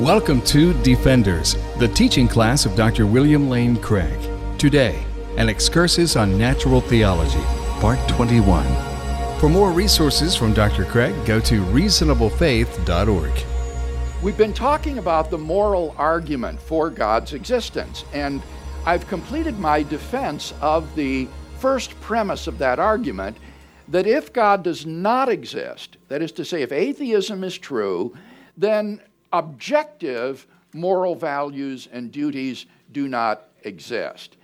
Welcome to Defenders, the teaching class of Dr. William Lane Craig. Today, an excursus on natural theology, part 21. For more resources from Dr. Craig, go to reasonablefaith.org. We've been talking about the moral argument for God's existence, and I've completed my defense of the first premise of that argument that if God does not exist, that is to say, if atheism is true, then objective moral values and duties do not exist.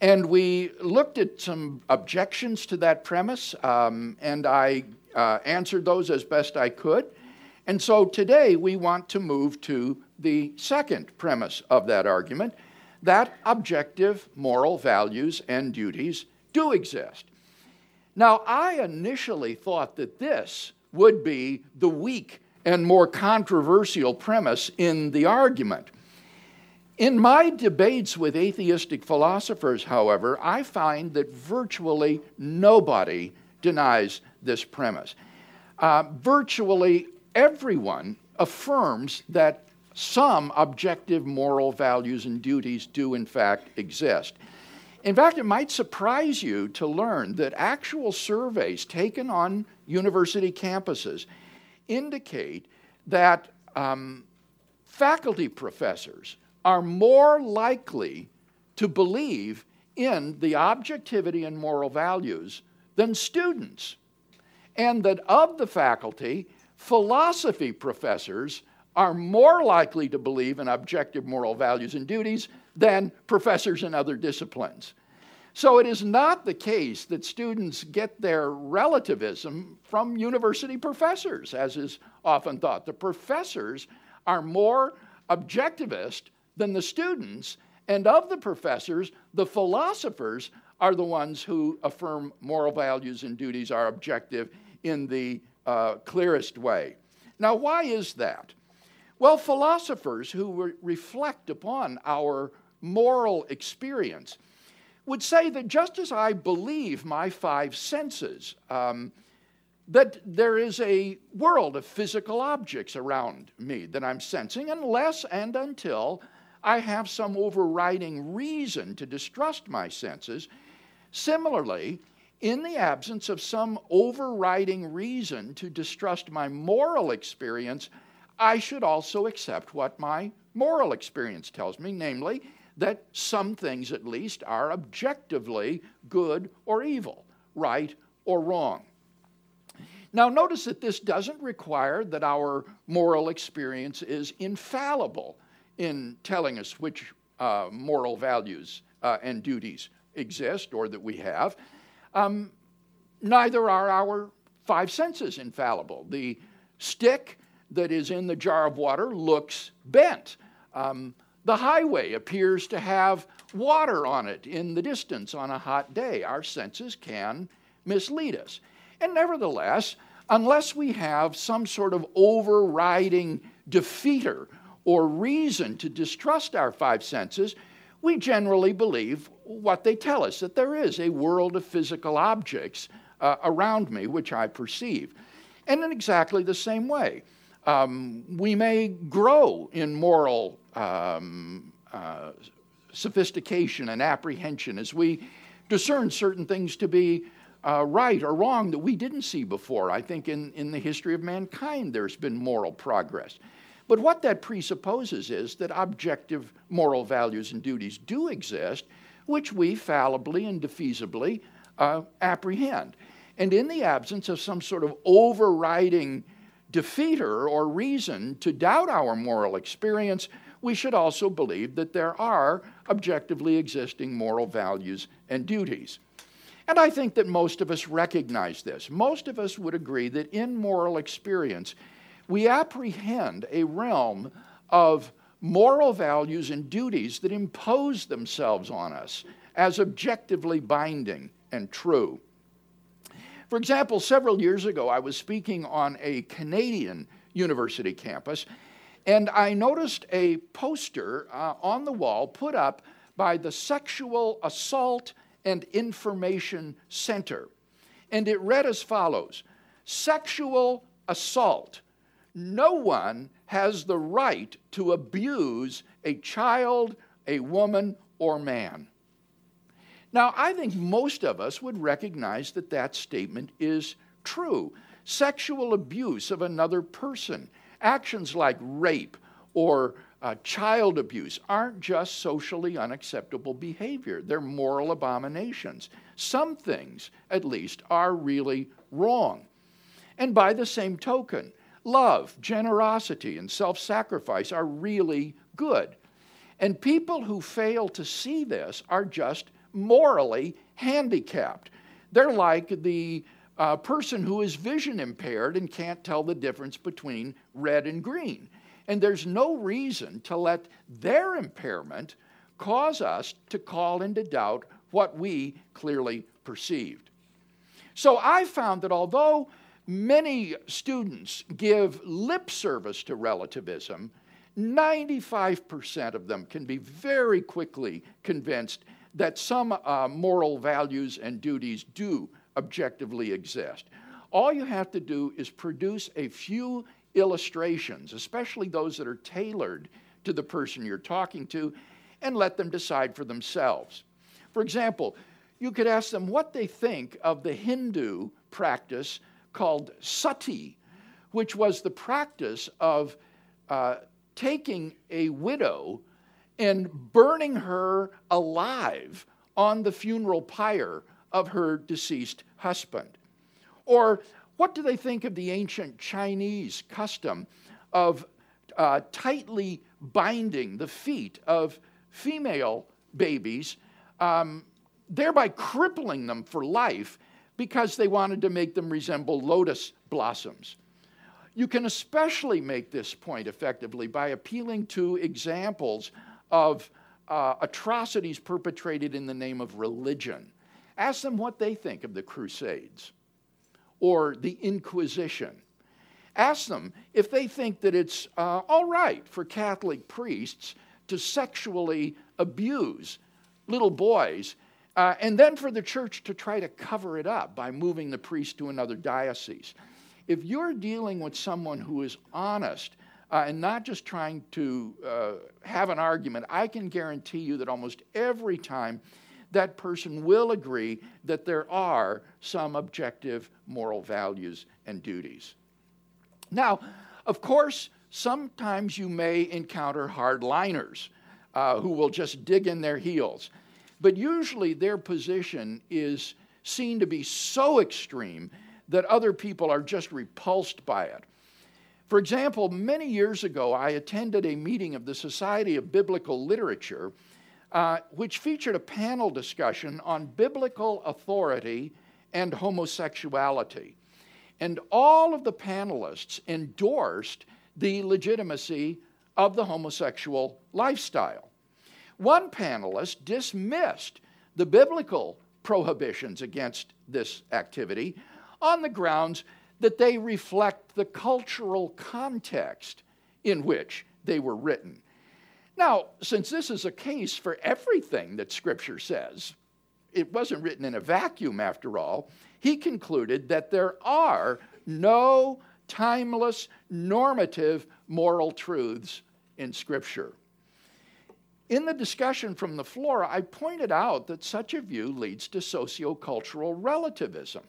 And we looked at some objections to that premise, um, and I uh, answered those as best I could. And so today we want to move to the second premise of that argument that objective moral values and duties do exist. Now, I initially thought that this would be the weak and more controversial premise in the argument. In my debates with atheistic philosophers, however, I find that virtually nobody denies this premise. Uh, virtually everyone affirms that some objective moral values and duties do, in fact, exist. In fact, it might surprise you to learn that actual surveys taken on university campuses indicate that um, faculty professors are more likely to believe in the objectivity and moral values than students. And that of the faculty, philosophy professors are more likely to believe in objective moral values and duties than professors in other disciplines. So it is not the case that students get their relativism from university professors, as is often thought. The professors are more objectivist than the students, and of the professors, the philosophers are the ones who affirm moral values and duties are objective in the uh, clearest way. Now, why is that? Well, philosophers who re- reflect upon our moral experience would say that just as I believe my five senses, um, that there is a world of physical objects around me that I'm sensing, unless and until I have some overriding reason to distrust my senses. Similarly, in the absence of some overriding reason to distrust my moral experience, I should also accept what my moral experience tells me, namely, that some things at least are objectively good or evil, right or wrong. Now, notice that this doesn't require that our moral experience is infallible in telling us which uh, moral values uh, and duties exist or that we have. Um, neither are our five senses infallible. The stick that is in the jar of water looks bent. Um, the highway appears to have water on it in the distance on a hot day. Our senses can mislead us. And nevertheless, unless we have some sort of overriding defeater or reason to distrust our five senses, we generally believe what they tell us that there is a world of physical objects uh, around me which I perceive. And in exactly the same way, um, we may grow in moral um, uh, sophistication and apprehension as we discern certain things to be uh, right or wrong that we didn't see before. I think in, in the history of mankind there's been moral progress. But what that presupposes is that objective moral values and duties do exist, which we fallibly and defeasibly uh, apprehend. And in the absence of some sort of overriding defeater or reason to doubt our moral experience, we should also believe that there are objectively existing moral values and duties. And I think that most of us recognize this. Most of us would agree that in moral experience, we apprehend a realm of moral values and duties that impose themselves on us as objectively binding and true. For example, several years ago, I was speaking on a Canadian university campus, and I noticed a poster uh, on the wall put up by the Sexual Assault and Information Center. And it read as follows Sexual assault no one has the right to abuse a child, a woman, or man. Now, I think most of us would recognize that that statement is true. Sexual abuse of another person, actions like rape or uh, child abuse aren't just socially unacceptable behavior, they're moral abominations. Some things, at least, are really wrong. And by the same token, love, generosity, and self sacrifice are really good. And people who fail to see this are just morally handicapped. They're like the uh, person who is vision impaired and can't tell the difference between red and green. And there's no reason to let their impairment cause us to call into doubt what we clearly perceived. So I found that although many students give lip service to relativism, 95% of them can be very quickly convinced that some uh, moral values and duties do objectively exist. All you have to do is produce a few illustrations, especially those that are tailored to the person you're talking to, and let them decide for themselves. For example, you could ask them what they think of the Hindu practice called sati, which was the practice of uh, taking a widow and burning her alive on the funeral pyre of her deceased husband. Or what do they think of the ancient Chinese custom of uh, tightly binding the feet of female babies, um, thereby crippling them for life because they wanted to make them resemble lotus blossoms? You can especially make this point effectively by appealing to examples of uh, atrocities perpetrated in the name of religion. Ask them what they think of the Crusades or the Inquisition. Ask them if they think that it's uh, all right for Catholic priests to sexually abuse little boys uh, and then for the church to try to cover it up by moving the priest to another diocese. If you're dealing with someone who is honest uh, and not just trying to uh, have an argument, I can guarantee you that almost every time that person will agree that there are some objective moral values and duties. Now, of course, sometimes you may encounter hardliners uh, who will just dig in their heels, but usually their position is seen to be so extreme that other people are just repulsed by it. For example, many years ago, I attended a meeting of the Society of Biblical Literature, uh, which featured a panel discussion on biblical authority and homosexuality. And all of the panelists endorsed the legitimacy of the homosexual lifestyle. One panelist dismissed the biblical prohibitions against this activity on the grounds that they reflect the cultural context in which they were written. Now, since this is a case for everything that Scripture says, it wasn't written in a vacuum after all, he concluded that there are no timeless, normative moral truths in Scripture. In the discussion from the floor, I pointed out that such a view leads to sociocultural relativism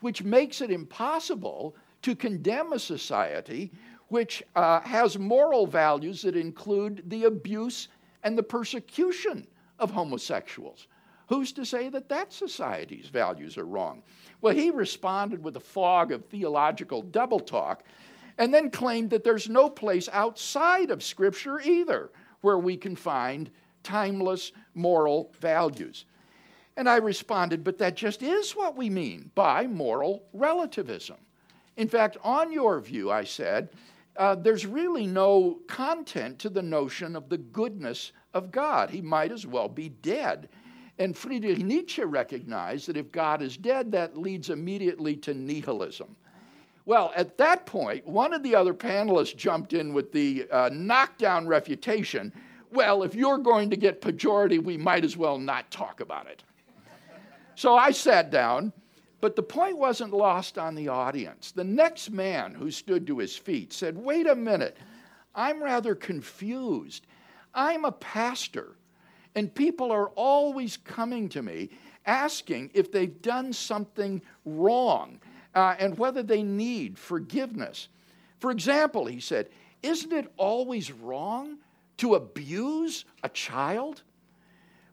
which makes it impossible to condemn a society which uh, has moral values that include the abuse and the persecution of homosexuals. Who's to say that that society's values are wrong? Well, he responded with a fog of theological double talk and then claimed that there's no place outside of Scripture either where we can find timeless moral values. And I responded, but that just is what we mean by moral relativism. In fact, on your view, I said, uh, there's really no content to the notion of the goodness of God. He might as well be dead. And Friedrich Nietzsche recognized that if God is dead, that leads immediately to nihilism. Well, at that point, one of the other panelists jumped in with the uh, knockdown refutation well, if you're going to get pejorative, we might as well not talk about it. So I sat down, But the point wasn't lost on the audience. The next man who stood to his feet said, Wait a minute, I'm rather confused. I'm a pastor, and people are always coming to me asking if they've done something wrong uh, and whether they need forgiveness. For example, he said, Isn't it always wrong to abuse a child?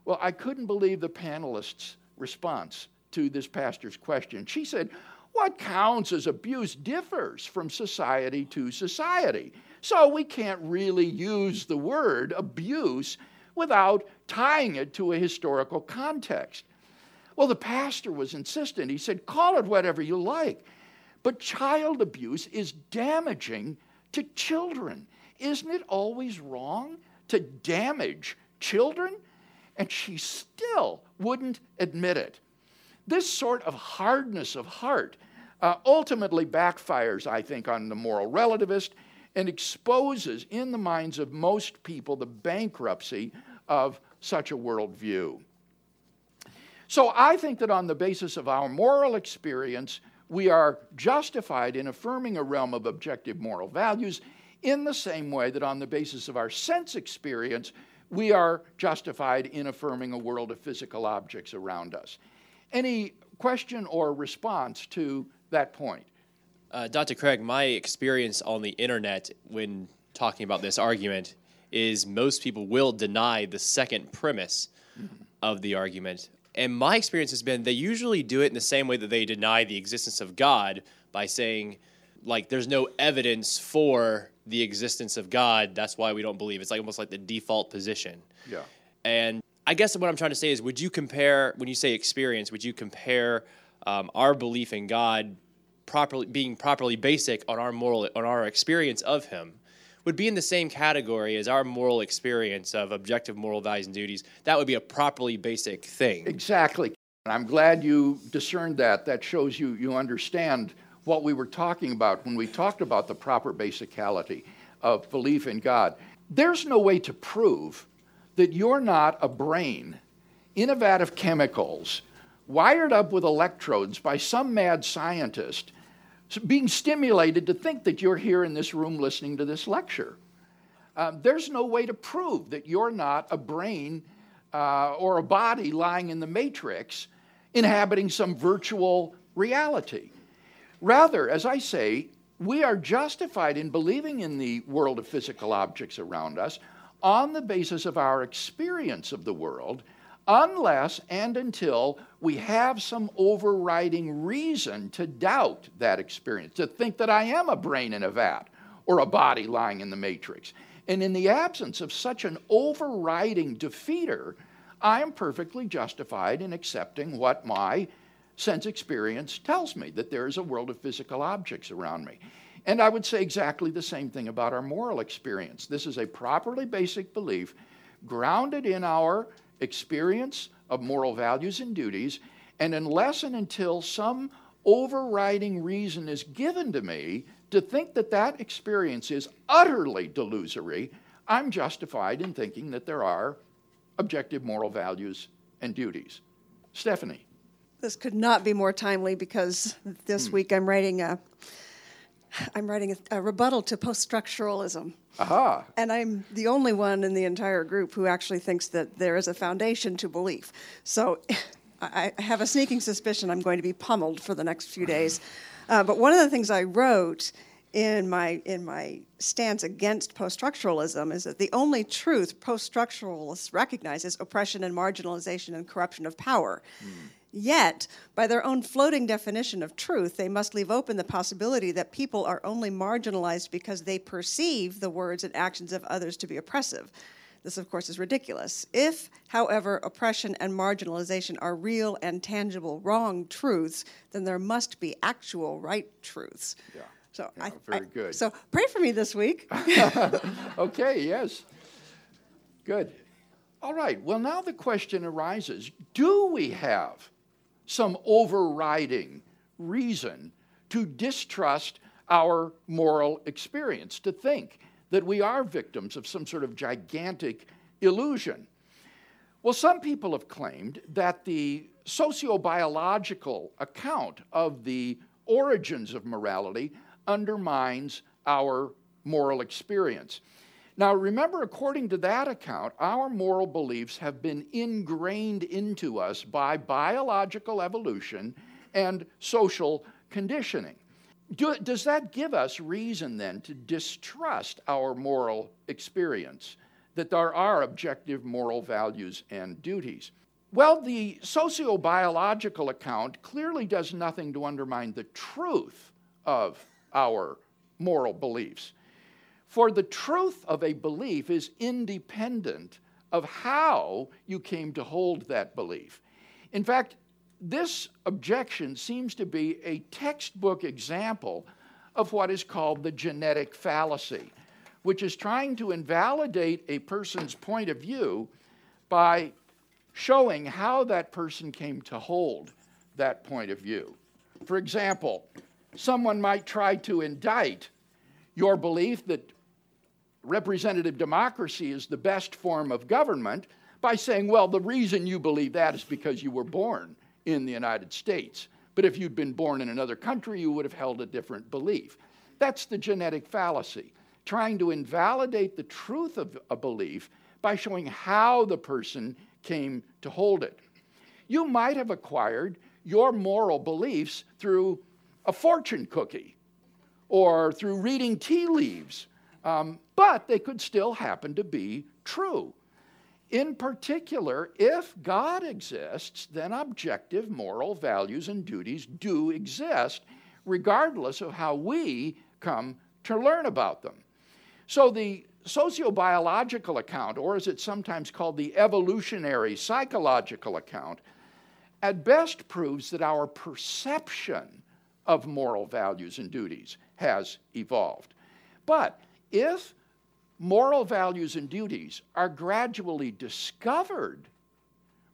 Well, I couldn't believe the panelists' response to this pastor's question. She said, What counts as abuse differs from society to society. So we can't really use the word abuse without tying it to a historical context. Well, the pastor was insistent. He said, Call it whatever you like. But child abuse is damaging to children. Isn't it always wrong to damage children? And she still wouldn't admit it. This sort of hardness of heart uh, ultimately backfires, I think, on the moral relativist and exposes in the minds of most people the bankruptcy of such a worldview. So I think that on the basis of our moral experience, we are justified in affirming a realm of objective moral values in the same way that on the basis of our sense experience, we are justified in affirming a world of physical objects around us. Any question or response to that point? Uh, Dr. Craig, my experience on the internet when talking about this argument is most people will deny the second premise mm-hmm. of the argument and my experience has been they usually do it in the same way that they deny the existence of God by saying, like, there's no evidence for the existence of God. That's why we don't believe. It's like almost like the default position. Yeah. And I guess what I'm trying to say is, would you compare when you say experience? Would you compare um, our belief in God properly being properly basic on our moral on our experience of Him? would be in the same category as our moral experience of objective moral values and duties. That would be a properly basic thing. Exactly. I'm glad you discerned that. That shows you you understand what we were talking about when we talked about the proper basicality of belief in God. There's no way to prove that you're not a brain in a vat of chemicals wired up with electrodes by some mad scientist being stimulated to think that you're here in this room listening to this lecture. Um, there's no way to prove that you're not a brain uh, or a body lying in the matrix inhabiting some virtual reality. Rather, as I say, we are justified in believing in the world of physical objects around us on the basis of our experience of the world unless and until we have some overriding reason to doubt that experience, to think that I am a brain in a vat or a body lying in the matrix. And in the absence of such an overriding defeater, I am perfectly justified in accepting what my sense experience tells me that there is a world of physical objects around me. And I would say exactly the same thing about our moral experience. This is a properly basic belief grounded in our experience of moral values and duties, and unless and until some overriding reason is given to me to think that that experience is utterly delusory, I'm justified in thinking that there are objective moral values and duties. Stephanie. This could not be more timely because this hmm. week I'm writing a I'm writing a, a rebuttal to post-structuralism. Aha. And I'm the only one in the entire group who actually thinks that there is a foundation to belief. So I have a sneaking suspicion I'm going to be pummeled for the next few days. Uh, but one of the things I wrote in my in my stance against post-structuralism is that the only truth post-structuralists recognize is oppression and marginalization and corruption of power. Mm. Yet, by their own floating definition of truth, they must leave open the possibility that people are only marginalized because they perceive the words and actions of others to be oppressive. This, of course, is ridiculous. If, however, oppression and marginalization are real and tangible wrong truths, then there must be actual right truths. Yeah. So yeah, I, very I, good. So pray for me this week. okay. Yes. Good. All right. Well, now the question arises: Do we have some overriding reason to distrust our moral experience, to think that we are victims of some sort of gigantic illusion. Well, some people have claimed that the sociobiological account of the origins of morality undermines our moral experience. Now, remember, according to that account, our moral beliefs have been ingrained into us by biological evolution and social conditioning. Do, does that give us reason then to distrust our moral experience, that there are objective moral values and duties? Well, the sociobiological account clearly does nothing to undermine the truth of our moral beliefs. For the truth of a belief is independent of how you came to hold that belief. In fact, this objection seems to be a textbook example of what is called the genetic fallacy, which is trying to invalidate a person's point of view by showing how that person came to hold that point of view. For example, someone might try to indict your belief that representative democracy is the best form of government by saying, well, the reason you believe that is because you were born in the United States. But if you'd been born in another country, you would have held a different belief. That's the genetic fallacy, trying to invalidate the truth of a belief by showing how the person came to hold it. You might have acquired your moral beliefs through a fortune cookie or through reading tea leaves, um, but they could still happen to be true. In particular, if God exists, then objective moral values and duties do exist, regardless of how we come to learn about them. So the sociobiological account, or as it's sometimes called the evolutionary psychological account, at best proves that our perception of moral values and duties has evolved. But if moral values and duties are gradually discovered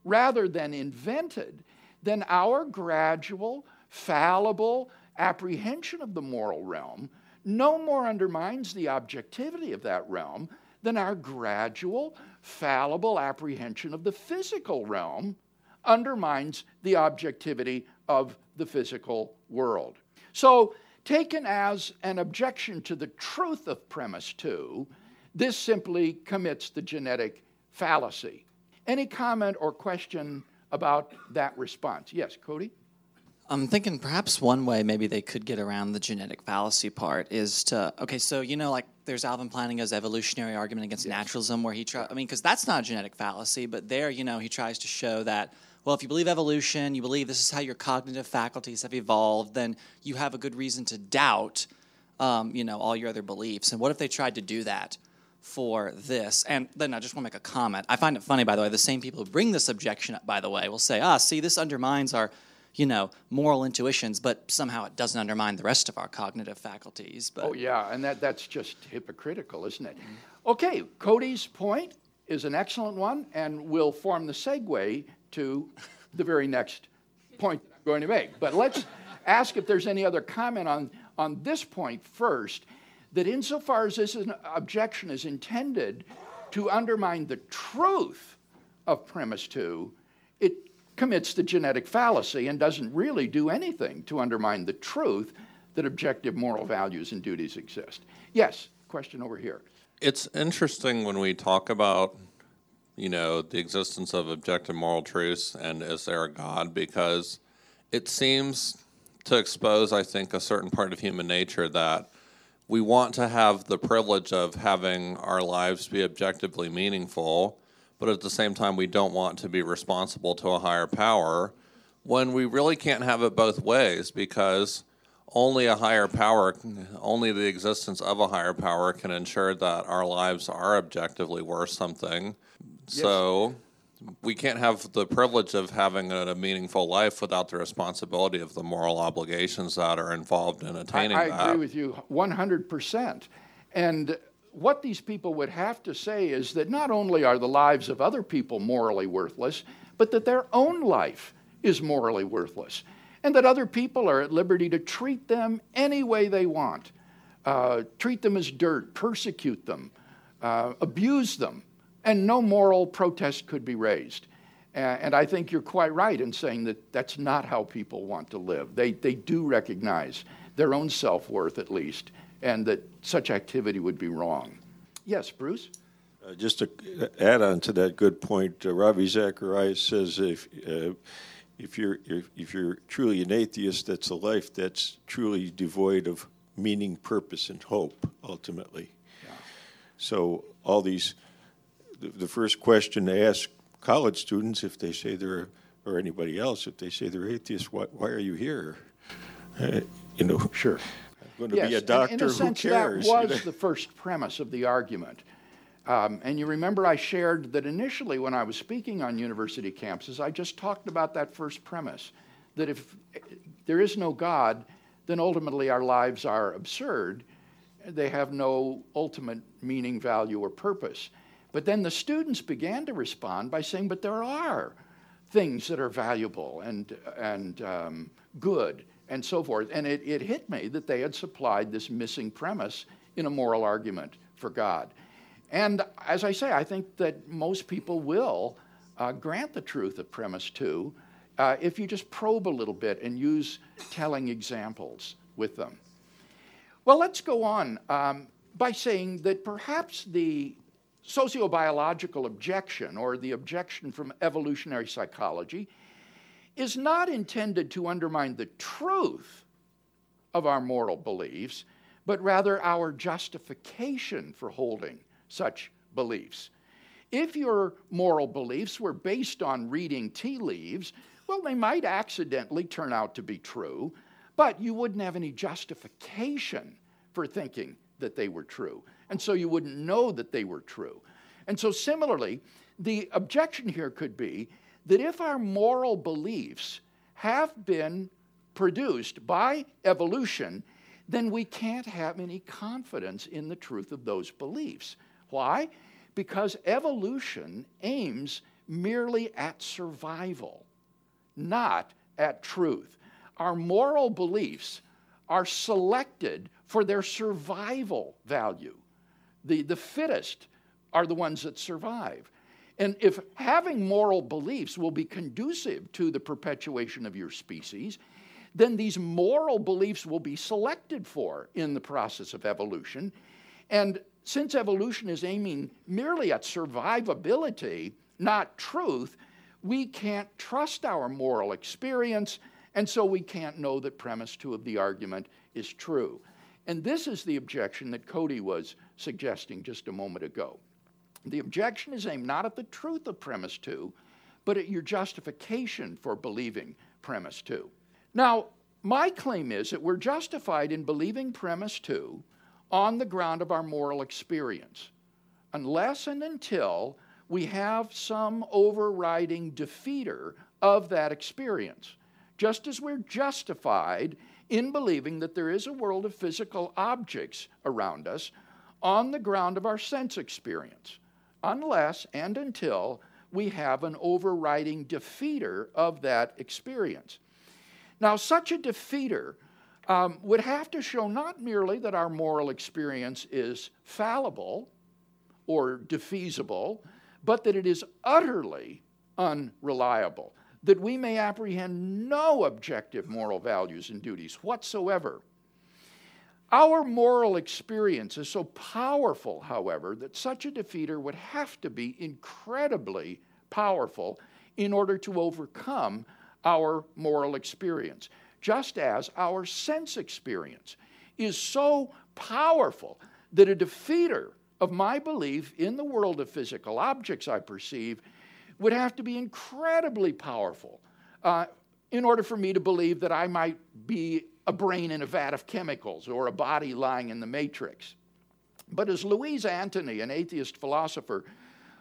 rather than invented, then our gradual, fallible apprehension of the moral realm no more undermines the objectivity of that realm than our gradual, fallible apprehension of the physical realm undermines the objectivity of the physical world. So, taken as an objection to the truth of premise two, this simply commits the genetic fallacy. Any comment or question about that response? Yes, Cody? I'm thinking perhaps one way maybe they could get around the genetic fallacy part is to okay, so you know, like there's Alvin Plantinga's evolutionary argument against yes. naturalism, where he tries I mean, because that's not a genetic fallacy, but there, you know, he tries to show that well, if you believe evolution, you believe this is how your cognitive faculties have evolved, then you have a good reason to doubt, um, you know, all your other beliefs. And what if they tried to do that? for this. And then I just want to make a comment. I find it funny, by the way, the same people who bring this objection up, by the way, will say, ah, see, this undermines our, you know, moral intuitions, but somehow it doesn't undermine the rest of our cognitive faculties. But oh, yeah, and that, that's just hypocritical, isn't it? Mm-hmm. Okay, Cody's point is an excellent one and will form the segue to the very next point I'm going to make. But let's ask if there's any other comment on, on this point first that insofar as this objection is intended to undermine the truth of premise two, it commits the genetic fallacy and doesn't really do anything to undermine the truth that objective moral values and duties exist. Yes, question over here. It's interesting when we talk about, you know, the existence of objective moral truths and is there a God because it seems to expose, I think, a certain part of human nature that we want to have the privilege of having our lives be objectively meaningful, but at the same time, we don't want to be responsible to a higher power when we really can't have it both ways because only a higher power, only the existence of a higher power can ensure that our lives are objectively worth something. Yes. So we can't have the privilege of having a, a, meaningful life without the responsibility of the moral obligations that are involved in attaining I, I that. I agree with you 100%. And what these people would have to say is that not only are the lives of other people morally worthless, but that their own life is morally worthless. And that other people are at liberty to treat them any way they want, uh, treat them as dirt, persecute them, uh, abuse them, and no moral protest could be raised. And I think you're quite right in saying that that's not how people want to live. They, they do recognize their own self worth, at least, and that such activity would be wrong. Yes, Bruce? Uh, just to add on to that good point, uh, Ravi Zacharias says if, uh, if, you're, if, if you're truly an atheist, that's a life that's truly devoid of meaning, purpose, and hope, ultimately. Yeah. So, all these, the, the first question to ask college students if they say they're, or anybody else, if they say they're atheists, why, why are you here? Uh, you know, sure. I'm going to yes, be a doctor. In, in a sense, who cares? That was the first premise of the argument. Um, and you remember I shared that initially when I was speaking on university campuses, I just talked about that first premise that if there is no God, then ultimately our lives are absurd. They have no ultimate meaning, value, or purpose. But then the students began to respond by saying, but there are things that are valuable and, and um, good and so forth. And it, it hit me that they had supplied this missing premise in a moral argument for God. And as I say, I think that most people will uh, grant the truth of premise two uh, if you just probe a little bit and use telling examples with them. Well, let's go on um, by saying that perhaps the sociobiological objection, or the objection from evolutionary psychology, is not intended to undermine the truth of our moral beliefs, but rather our justification for holding such beliefs. If your moral beliefs were based on reading tea leaves, well, they might accidentally turn out to be true, but you wouldn't have any justification for thinking that they were true and so you wouldn't know that they were true. And so, similarly, the objection here could be that if our moral beliefs have been produced by evolution, then we can't have any confidence in the truth of those beliefs. Why? Because evolution aims merely at survival, not at truth. Our moral beliefs are selected for their survival value the, the fittest are the ones that survive. And if having moral beliefs will be conducive to the perpetuation of your species, then these moral beliefs will be selected for in the process of evolution. And since evolution is aiming merely at survivability, not truth, we can't trust our moral experience, and so we can't know that premise two of the argument is true. And this is the objection that Cody was suggesting just a moment ago. The objection is aimed not at the truth of premise two, but at your justification for believing premise two. Now, my claim is that we're justified in believing premise two on the ground of our moral experience, unless and until we have some overriding defeater of that experience. Just as we're justified in believing that there is a world of physical objects around us on the ground of our sense experience, unless and until we have an overriding defeater of that experience. Now, such a defeater um, would have to show not merely that our moral experience is fallible or defeasible, but that it is utterly unreliable that we may apprehend no objective moral values and duties whatsoever. Our moral experience is so powerful, however, that such a defeater would have to be incredibly powerful in order to overcome our moral experience, just as our sense experience is so powerful that a defeater of my belief in the world of physical objects I perceive would have to be incredibly powerful uh, in order for me to believe that I might be a brain in a vat of chemicals or a body lying in the matrix. But as Louise Antony, an atheist philosopher,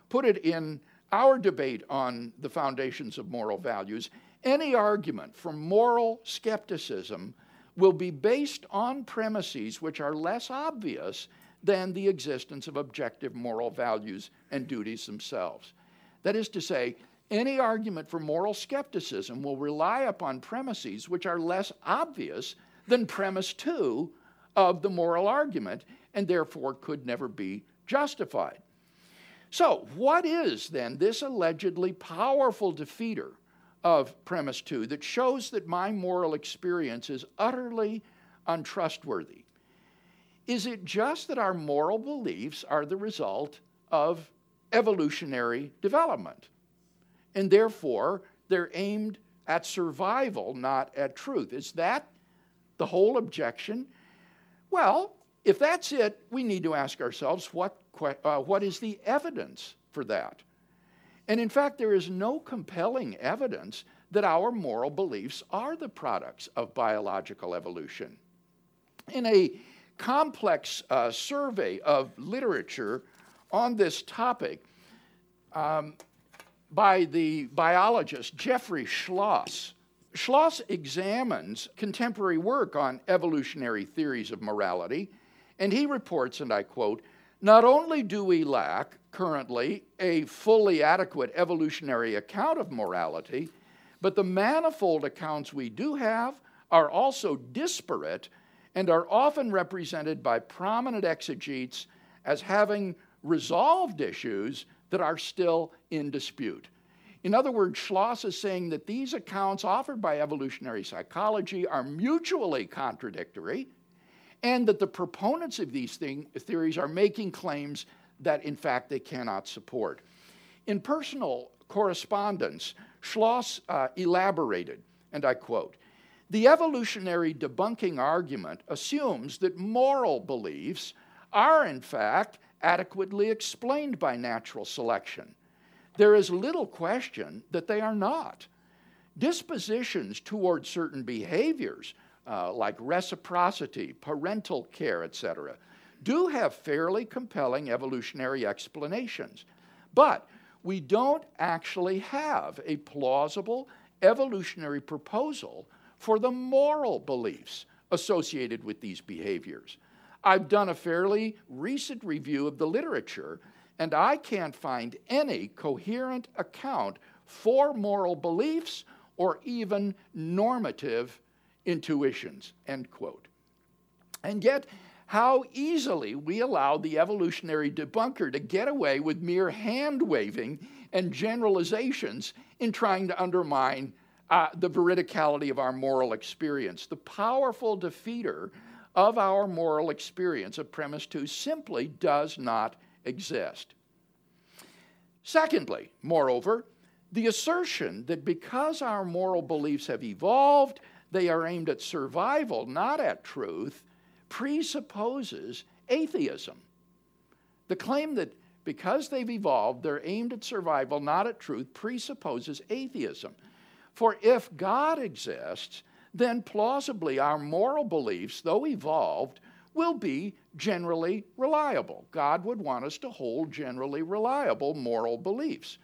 put it in our debate on the foundations of moral values, any argument from moral skepticism will be based on premises which are less obvious than the existence of objective moral values and duties themselves. That is to say, any argument for moral skepticism will rely upon premises which are less obvious than premise two of the moral argument and therefore could never be justified. So, what is then this allegedly powerful defeater of premise two that shows that my moral experience is utterly untrustworthy? Is it just that our moral beliefs are the result of evolutionary development? And therefore, they're aimed at survival, not at truth. Is that the whole objection? Well, if that's it, we need to ask ourselves what, uh, what is the evidence for that? And in fact, there is no compelling evidence that our moral beliefs are the products of biological evolution. In a complex uh, survey of literature on this topic um, by the biologist Jeffrey Schloss, Schloss examines contemporary work on evolutionary theories of morality, and he reports, and I quote, not only do we lack currently a fully adequate evolutionary account of morality, but the manifold accounts we do have are also disparate and are often represented by prominent exegetes as having resolved issues that are still in dispute. In other words, Schloss is saying that these accounts offered by evolutionary psychology are mutually contradictory, and that the proponents of these thing, theories are making claims that, in fact, they cannot support. In personal correspondence, Schloss uh, elaborated, and I quote The evolutionary debunking argument assumes that moral beliefs are, in fact, adequately explained by natural selection there is little question that they are not. Dispositions toward certain behaviors, uh, like reciprocity, parental care, etc., do have fairly compelling evolutionary explanations. But we don't actually have a plausible evolutionary proposal for the moral beliefs associated with these behaviors. I've done a fairly recent review of the literature and I can't find any coherent account for moral beliefs or even normative intuitions, end quote. And yet, how easily we allow the evolutionary debunker to get away with mere hand waving and generalizations in trying to undermine uh, the veridicality of our moral experience. The powerful defeater of our moral experience of premise two simply does not exist. Secondly, moreover, the assertion that because our moral beliefs have evolved, they are aimed at survival, not at truth, presupposes atheism. The claim that because they've evolved, they're aimed at survival, not at truth, presupposes atheism. For if God exists, then plausibly our moral beliefs, though evolved, will be generally reliable. God would want us to hold generally reliable moral beliefs.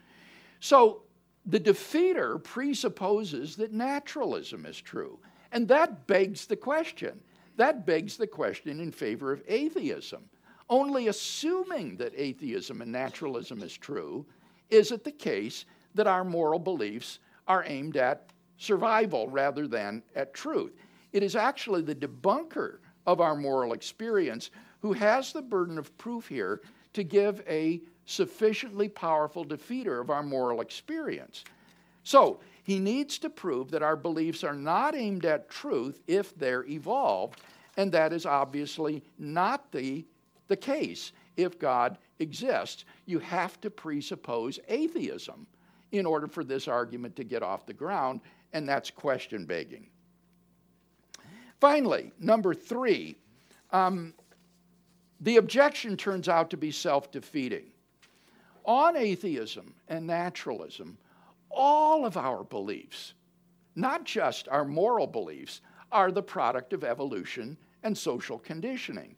So the defeater presupposes that naturalism is true. And that begs the question. That begs the question in favor of atheism. Only assuming that atheism and naturalism is true is it the case that our moral beliefs are aimed at survival rather than at truth. It is actually the debunker of our moral experience who has the burden of proof here to give a sufficiently powerful defeater of our moral experience. So, he needs to prove that our beliefs are not aimed at truth if they're evolved, and that is obviously not the, the case if God exists. You have to presuppose atheism in order for this argument to get off the ground, and that's question begging. Finally, number three, um, the objection turns out to be self defeating. On atheism and naturalism, all of our beliefs, not just our moral beliefs, are the product of evolution and social conditioning.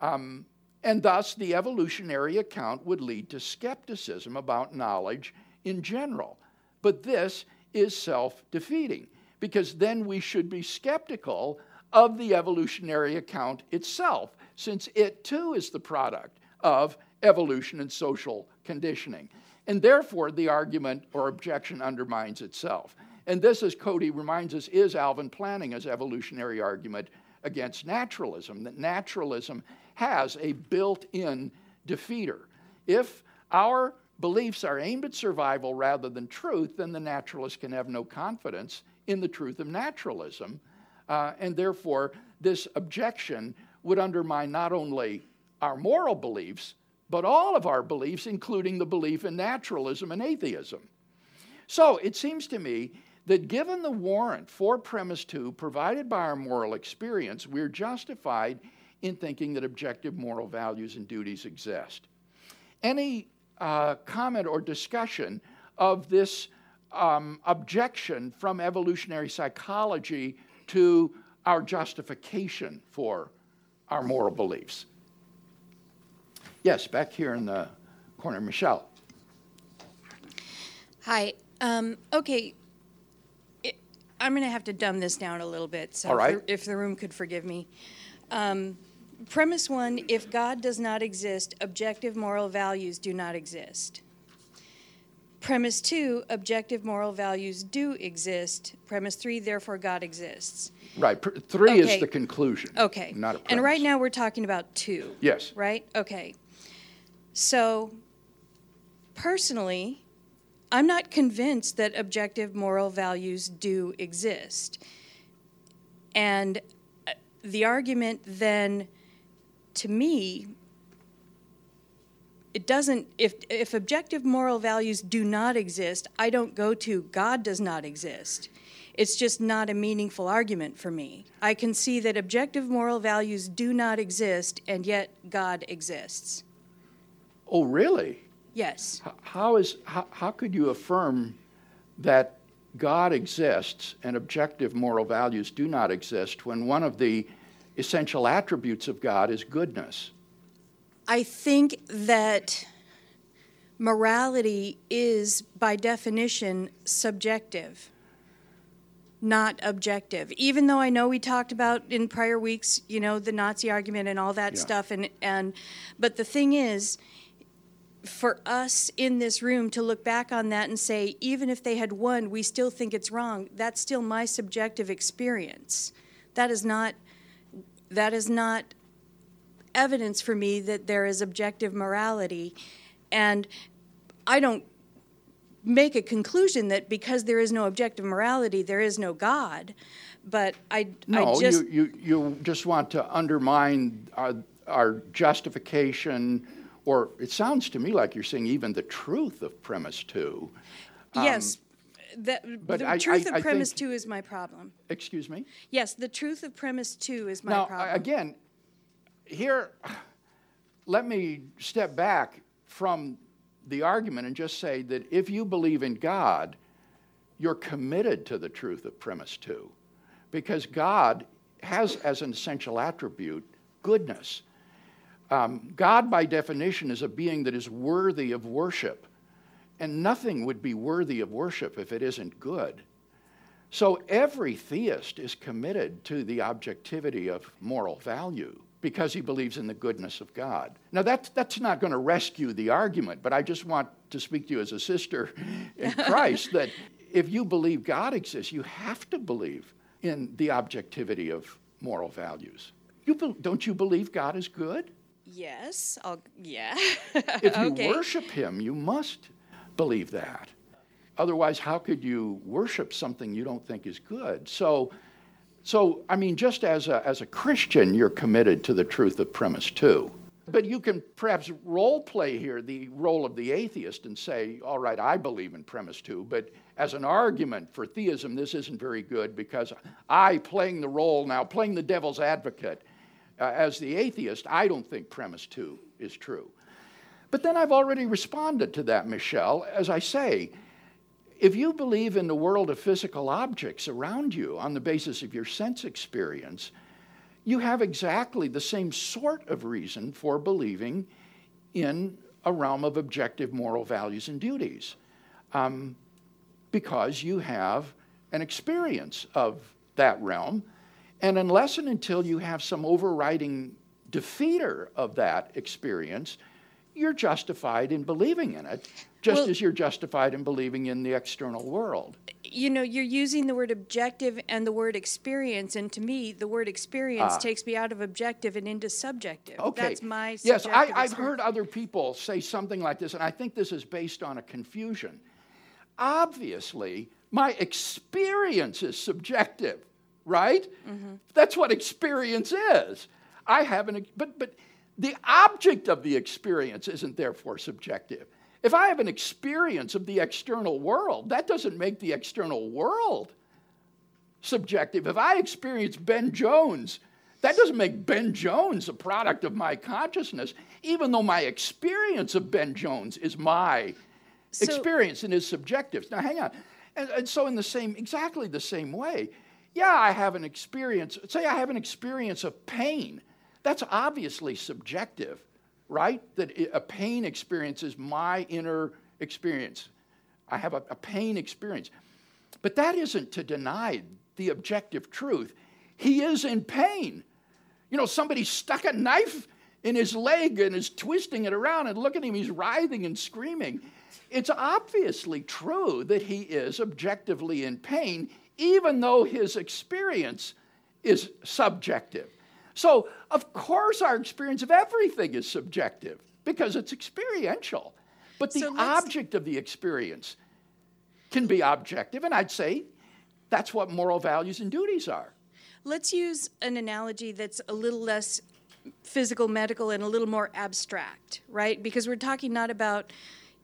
Um, and thus, the evolutionary account would lead to skepticism about knowledge in general. But this is self defeating because then we should be skeptical of the evolutionary account itself, since it too is the product of evolution and social conditioning. And therefore, the argument or objection undermines itself. And this, as Cody reminds us, is Alvin Plantinga's evolutionary argument against naturalism that naturalism has a built in defeater. If our beliefs are aimed at survival rather than truth, then the naturalist can have no confidence in the truth of naturalism. Uh, and therefore, this objection would undermine not only our moral beliefs, but all of our beliefs, including the belief in naturalism and atheism. So it seems to me that given the warrant for premise two provided by our moral experience, we're justified in thinking that objective moral values and duties exist. Any uh, comment or discussion of this um, objection from evolutionary psychology to our justification for our moral beliefs? Yes, back here in the corner, Michelle. Hi. Um, okay. It, I'm going to have to dumb this down a little bit. So right. if, the, if the room could forgive me. Um, premise one if God does not exist, objective moral values do not exist. Premise two objective moral values do exist. Premise three therefore God exists. Right. Pr- three Okay. is the conclusion. Okay. Not a premise. and right now we're talking about two. Yes. Right? Okay. So, personally, I'm not convinced that objective moral values do exist. And uh, the argument then, to me, it doesn't, if, if objective moral values do not exist, I don't go to God does not exist. It's just not a meaningful argument for me. I can see that objective moral values do not exist, and yet God exists. Oh, really? Yes. How, is, how, how could you affirm that God exists and objective moral values do not exist when one of the essential attributes of God is goodness? I think that morality is, by definition, subjective, not objective. Even though I know we talked about in prior weeks, you know, the Nazi argument and all that Yeah. stuff, and, and but the thing is, for us in this room to look back on that and say, even if they had won, we still think it's wrong. That's still my subjective experience. That is not. That is not evidence for me that there is objective morality. And I don't make a conclusion that because there is no objective morality, there is no God. But I, No, I just. you, you, you just want to undermine our, our justification, or it sounds to me like you're saying even the truth of premise two. yes. Um, but the I- truth I- of I premise think- two is my problem. Excuse me? Yes, the truth of premise two is my now, problem. again, here, let me step back from the argument and just say that if you believe in God, you're committed to the truth of premise two, because God has as an essential attribute goodness. Um, God, by definition, is a being that is worthy of worship, and nothing would be worthy of worship if it isn't good. So every theist is committed to the objectivity of moral value because he believes in the goodness of God. Now, that's, that's not going to rescue the argument, but I just want to speak to you as a sister in Christ that if you believe God exists, you have to believe in the objectivity of moral values. You, be- don't you believe God is good? yes, I'll, yeah. If you okay. worship Him, you must believe that. Otherwise, how could you worship something you don't think is good? So, so I mean, just as a, as a Christian, you're committed to the truth of premise two. But you can perhaps role play here the role of the atheist and say, all right, I believe in premise two, but as an argument for theism, this isn't very good because I, playing the role now, playing the devil's advocate, uh, as the atheist, I don't think premise two is true. But then I've already responded to that, Michelle. As I say, if you believe in the world of physical objects around you on the basis of your sense experience, you have exactly the same sort of reason for believing in a realm of objective moral values and duties. Um, because you have an experience of that realm. And unless and until you have some overriding defeater of that experience, you're justified in believing in it, just Well- as you're justified in believing in the external world. you know, you're using the word objective and the word experience, and to me, the word experience takes me out of objective and into subjective. Okay. That's my Yes, I, I've experience. heard other people say something like this, and I think this is based on a confusion. Obviously, my experience is subjective, right? Mm-hmm. That's what experience is. I haven't, but but the object of the experience isn't therefore subjective. If I have an experience of the external world, that doesn't make the external world subjective. If I experience Ben Jones, that doesn't make Ben Jones a product of my consciousness, even though my experience of Ben Jones is my So- experience and is subjective. Now, hang on. And, and so, in the same, exactly the same way, yeah, I have an experience, say I have an experience of pain. That's obviously subjective, right? That a pain experience is my inner experience. I have a, a pain experience. But that isn't to deny the objective truth. He is in pain. You know, somebody stuck a knife in his leg and is twisting it around, and look at him, he's writhing and screaming. It's obviously true that he is objectively in pain, even though his experience is subjective. So, of course, our experience of everything is subjective because it's experiential. But the So object of the experience can be objective, and I'd say that's what moral values and duties are. Let's use an analogy that's a little less physical, medical, and a little more abstract, right? Because we're talking not about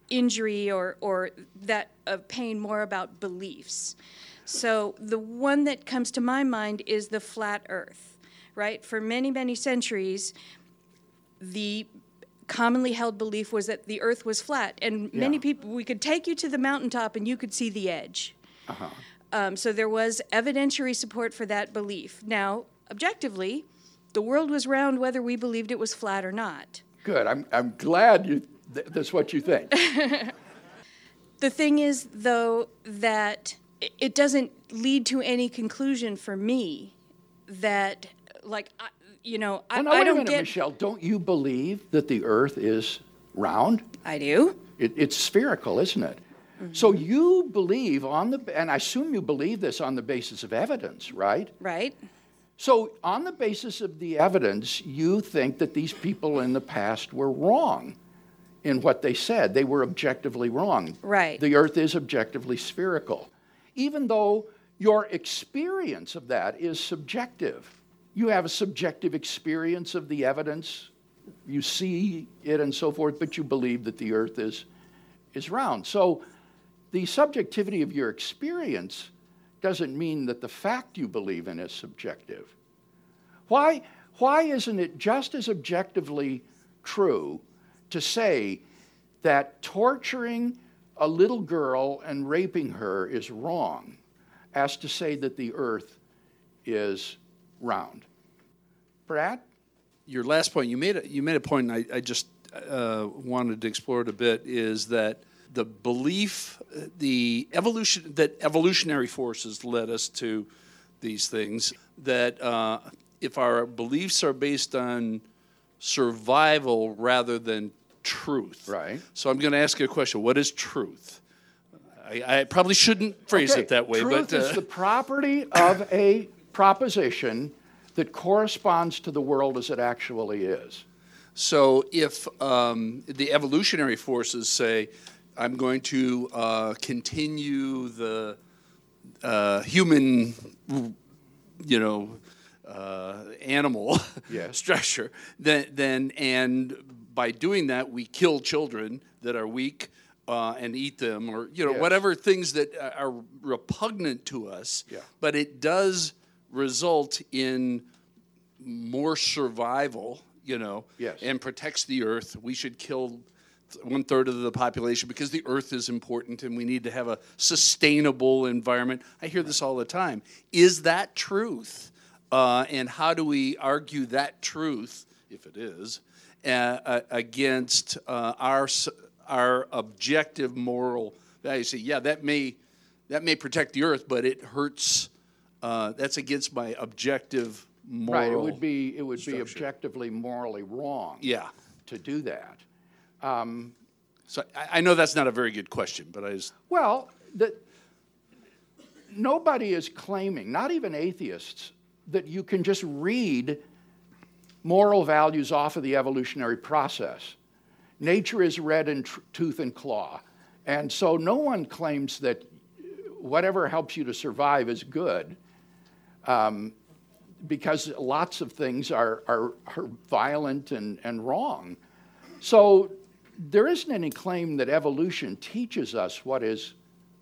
injury or, or that of pain, more about beliefs. So the one that comes to my mind is the flat earth, right? For many, many centuries, the commonly held belief was that the earth was flat. And many people, we could take you to the mountaintop and you could see the edge. Uh-huh. Um, so there was evidentiary support for that belief. Now, objectively, the world was round whether we believed it was flat or not. Good. I'm, I'm glad you, th- that's what you think. The thing is, though, that it doesn't lead to any conclusion for me that, like, I, you know, I, Well, now, I wait don't minute, get. Michelle. Don't you believe that the earth is round? I do. It, it's spherical, isn't it? Mm-hmm. So you believe on the, and I assume you believe this on the basis of evidence, right? Right. So, on the basis of the evidence, you think that these people in the past were wrong in what they said. They were objectively wrong. Right. The earth is objectively spherical, even though your experience of that is subjective. You have a subjective experience of the evidence, you see it and so forth, but you believe that the earth is, is round. So, the subjectivity of your experience doesn't mean that the fact you believe in is subjective. Why, why isn't it just as objectively true to say that torturing a little girl and raping her is wrong as to say that the earth is round? Brad? your last point, you made a, you made a point, and I, I just uh, wanted to explore it a bit, is that the belief, the evolution, that evolutionary forces led us to these things, that uh, if our beliefs are based on survival rather than truth. Right. So I'm going to ask you a question. What is truth? I, I probably shouldn't phrase Okay, it that way, Truth but uh, is the property of a proposition that corresponds to the world as it actually is. So if um, the evolutionary forces say, I'm going to uh, continue the uh, human, you know, uh, animal Yes. structure, then, then and by doing that we kill children that are weak uh, and eat them, or you know Yes. whatever things that are repugnant to us. Yeah. But it does result in more survival, you know, Yes. and protects the earth. We should kill one third of the population because the earth is important and we need to have a sustainable environment. I hear this all the time. Is that truth? Uh, and how do we argue that truth, if it is, uh, uh, against uh, our our objective moral value? Say, yeah, that may that may protect the earth, but it hurts. Uh, that's against my objective moral. Right. It would be it would be objectively morally wrong. Yeah. To do that. So I, I know that's not a very good question, but I just Well, the, nobody is claiming, not even atheists, that you can just read moral values off of the evolutionary process. Nature is red in tr- tooth and claw. And so no one claims that whatever helps you to survive is good um, because lots of things are, are, are violent and, and wrong. So there isn't any claim that evolution teaches us what is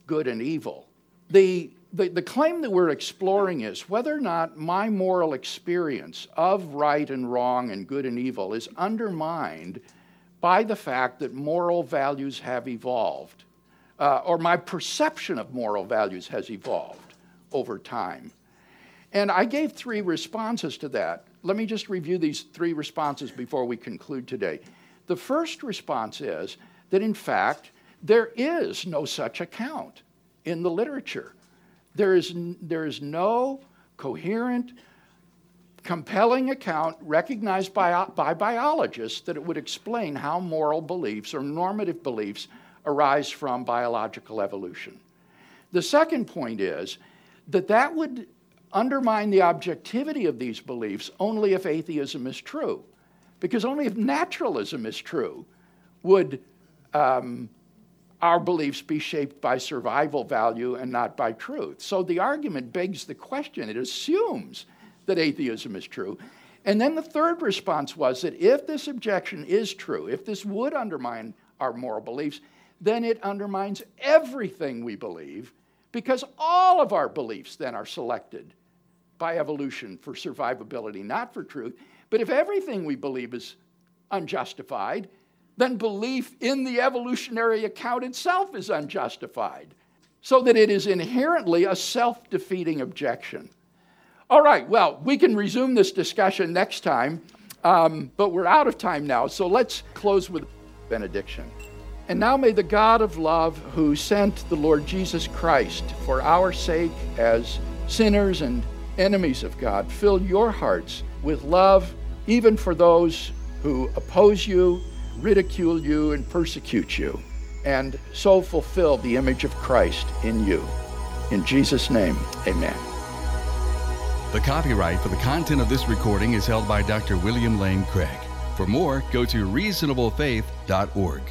good and evil. The, the, the claim that we're exploring is whether or not my moral experience of right and wrong and good and evil is undermined by the fact that moral values have evolved, uh, or my perception of moral values has evolved over time. And I gave three responses to that. Let me just review these three responses before we conclude today. The first response is that, in fact, there is no such account in the literature. There is, there is no coherent, compelling account recognized by, by biologists that it would explain how moral beliefs or normative beliefs arise from biological evolution. The second point is that that would undermine the objectivity of these beliefs only if atheism is true. Because only if naturalism is true would um, our beliefs be shaped by survival value and not by truth. So the argument begs the question. It assumes that atheism is true. And then the third response was that if this objection is true, if this would undermine our moral beliefs, then it undermines everything we believe because all of our beliefs then are selected by evolution for survivability, not for truth. But if everything we believe is unjustified, then belief in the evolutionary account itself is unjustified, so that it is inherently a self defeating objection. All right, well, we can resume this discussion next time, um, but we're out of time now, so let's close with benediction. And now may the God of love, who sent the Lord Jesus Christ for our sake as sinners and enemies of God, fill your hearts with love, even for those who oppose you, ridicule you, and persecute you, and so fulfill the image of Christ in you. In Jesus' name, amen. The copyright for the content of this recording is held by Dr. William Lane Craig. For more, go to reasonablefaith.org.